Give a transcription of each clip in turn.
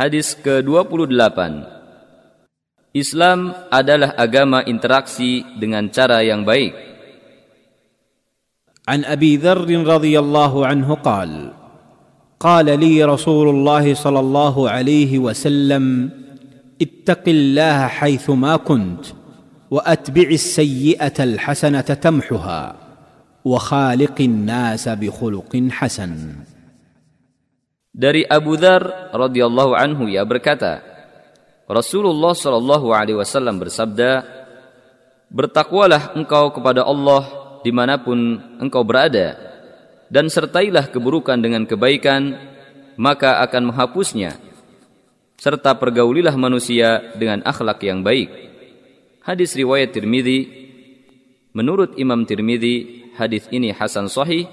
Hadis ke-28 Islam adalah agama interaksi dengan cara yang baik. عن ابي ذر رضي الله عنه قال قال لي رسول الله صلى الله عليه وسلم اتق الله حيثما كنت واتبع السيئه الحسنه تمحها وخالق الناس بخلق حسن Dari Abu Dhar radhiyallahu anhu ia berkata, Rasulullah shallallahu alaihi wasallam bersabda, Bertakwalah engkau kepada Allah di mana pun engkau berada, dan sertailah keburukan dengan kebaikan, maka akan menghapusnya. Serta pergaulilah manusia dengan akhlak yang baik. Hadis riwayat Tirmidzi, menurut Imam Tirmidzi, hadis ini hasan sahih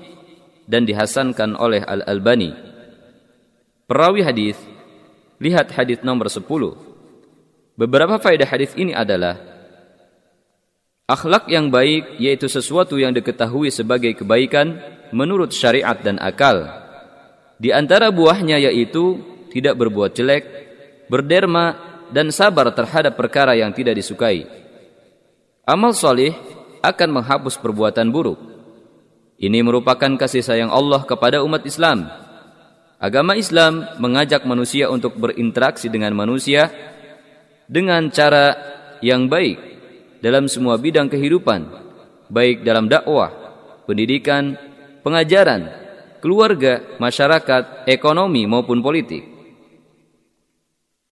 dan dihasankan oleh Al-Albani. Perawi hadis, lihat hadis nomor 10. Beberapa faedah hadis ini adalah akhlak yang baik yaitu sesuatu yang diketahui sebagai kebaikan menurut syariat dan akal. Di antara buahnya yaitu tidak berbuat jelek, berderma dan sabar terhadap perkara yang tidak disukai. Amal soleh akan menghapus perbuatan buruk. Ini merupakan kasih sayang Allah kepada umat Islam Agama Islam mengajak manusia untuk berinteraksi dengan manusia dengan cara yang baik dalam semua bidang kehidupan, baik dalam dakwah, pendidikan, pengajaran, keluarga, masyarakat, ekonomi maupun politik.